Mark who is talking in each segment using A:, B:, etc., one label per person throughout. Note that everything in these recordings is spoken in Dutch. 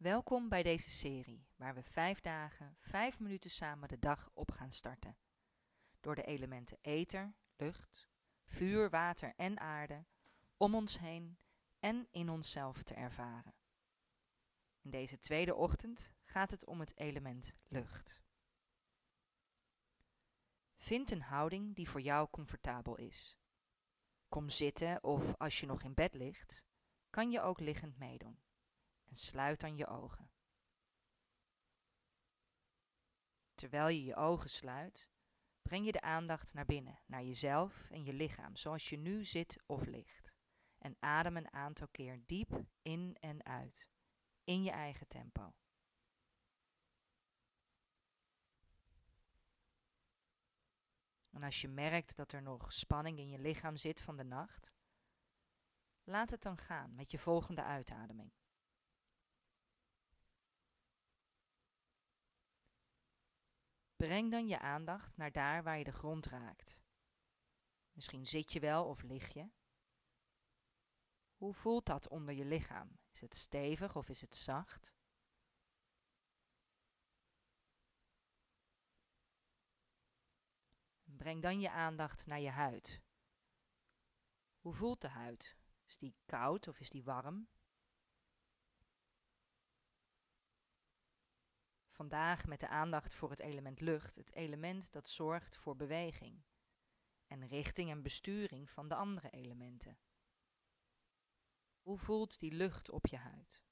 A: Welkom bij deze serie, waar we vijf dagen, vijf minuten samen de dag op gaan starten. Door de elementen ether, lucht, vuur, water en aarde om ons heen en in onszelf te ervaren. In deze tweede ochtend gaat het om het element lucht. Vind een houding die voor jou comfortabel is. Kom zitten of als je nog in bed ligt, kan je ook liggend meedoen. En sluit dan je ogen. Terwijl je je ogen sluit, breng je de aandacht naar binnen, naar jezelf en je lichaam, zoals je nu zit of ligt. En adem een aantal keer diep in en uit, in je eigen tempo. En als je merkt dat er nog spanning in je lichaam zit van de nacht, laat het dan gaan met je volgende uitademing. Breng dan je aandacht naar daar waar je de grond raakt. Misschien zit je wel of lig je. Hoe voelt dat onder je lichaam? Is het stevig of is het zacht? Breng dan je aandacht naar je huid. Hoe voelt de huid? Is die koud of is die warm? Vandaag met de aandacht voor het element lucht, het element dat zorgt voor beweging en richting en besturing van de andere elementen. Hoe voelt die lucht op je huid?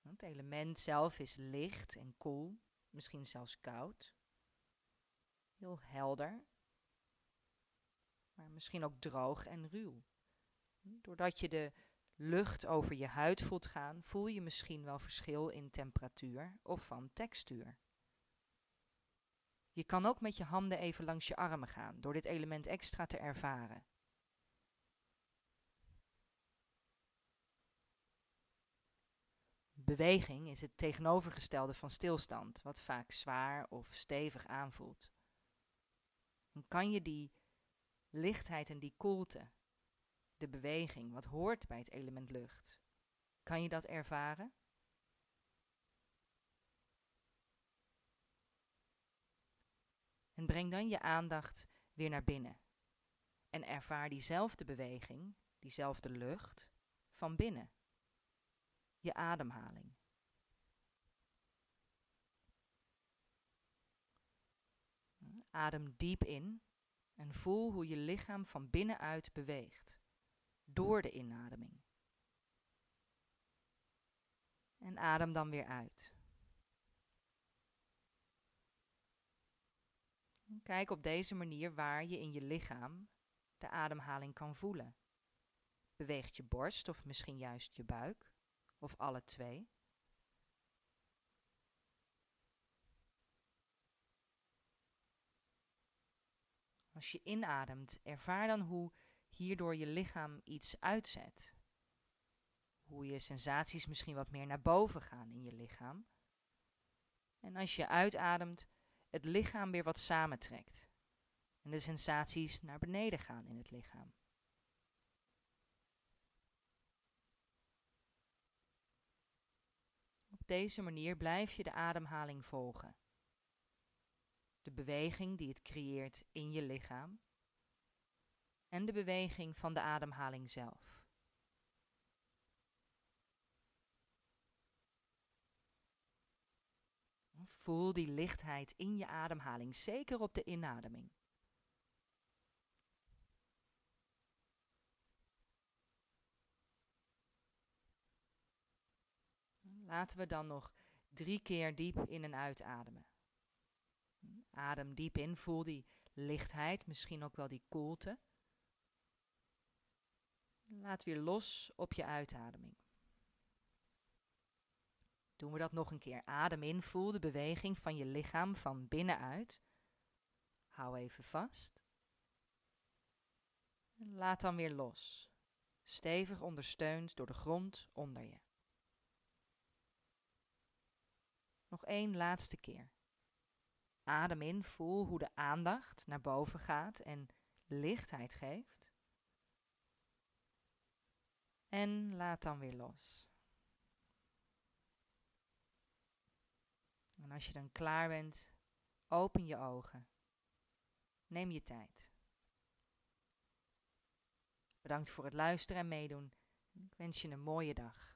A: Het element zelf is licht en koel, misschien zelfs koud. Heel helder, maar misschien ook droog en ruw. Doordat je de lucht over je huid voelt gaan, voel je misschien wel verschil in temperatuur of van textuur. Je kan ook met je handen even langs je armen gaan, door dit element extra te ervaren. Beweging is het tegenovergestelde van stilstand, wat vaak zwaar of stevig aanvoelt. Dan kan je die lichtheid en die koelte de beweging, wat hoort bij het element lucht. Kan je dat ervaren? En breng dan je aandacht weer naar binnen. En ervaar diezelfde beweging, diezelfde lucht, van binnen. Je ademhaling. Adem diep in en voel hoe je lichaam van binnenuit beweegt door de inademing. En adem dan weer uit. Kijk op deze manier waar je in je lichaam de ademhaling kan voelen. Beweegt je borst of misschien juist je buik, of alle twee? Als je inademt, ervaar dan hoe hierdoor je lichaam iets uitzet. Hoe je sensaties misschien wat meer naar boven gaan in je lichaam. En als je uitademt, het lichaam weer wat samentrekt. En de sensaties naar beneden gaan in het lichaam. Op deze manier blijf je de ademhaling volgen. De beweging die het creëert in je lichaam en de beweging van de ademhaling zelf. Voel die lichtheid in je ademhaling, zeker op de inademing. Laten we dan nog drie keer diep in en uitademen. Adem diep in, voel die lichtheid, misschien ook wel die koelte. Laat weer los op je uitademing. Doen we dat nog een keer. Adem in, voel de beweging van je lichaam van binnenuit. Hou even vast. Laat dan weer los. Stevig ondersteund door de grond onder je. Nog één laatste keer. Adem in, voel hoe de aandacht naar boven gaat en lichtheid geeft. En laat dan weer los. En als je dan klaar bent, open je ogen. Neem je tijd. Bedankt voor het luisteren en meedoen. Ik wens je een mooie dag.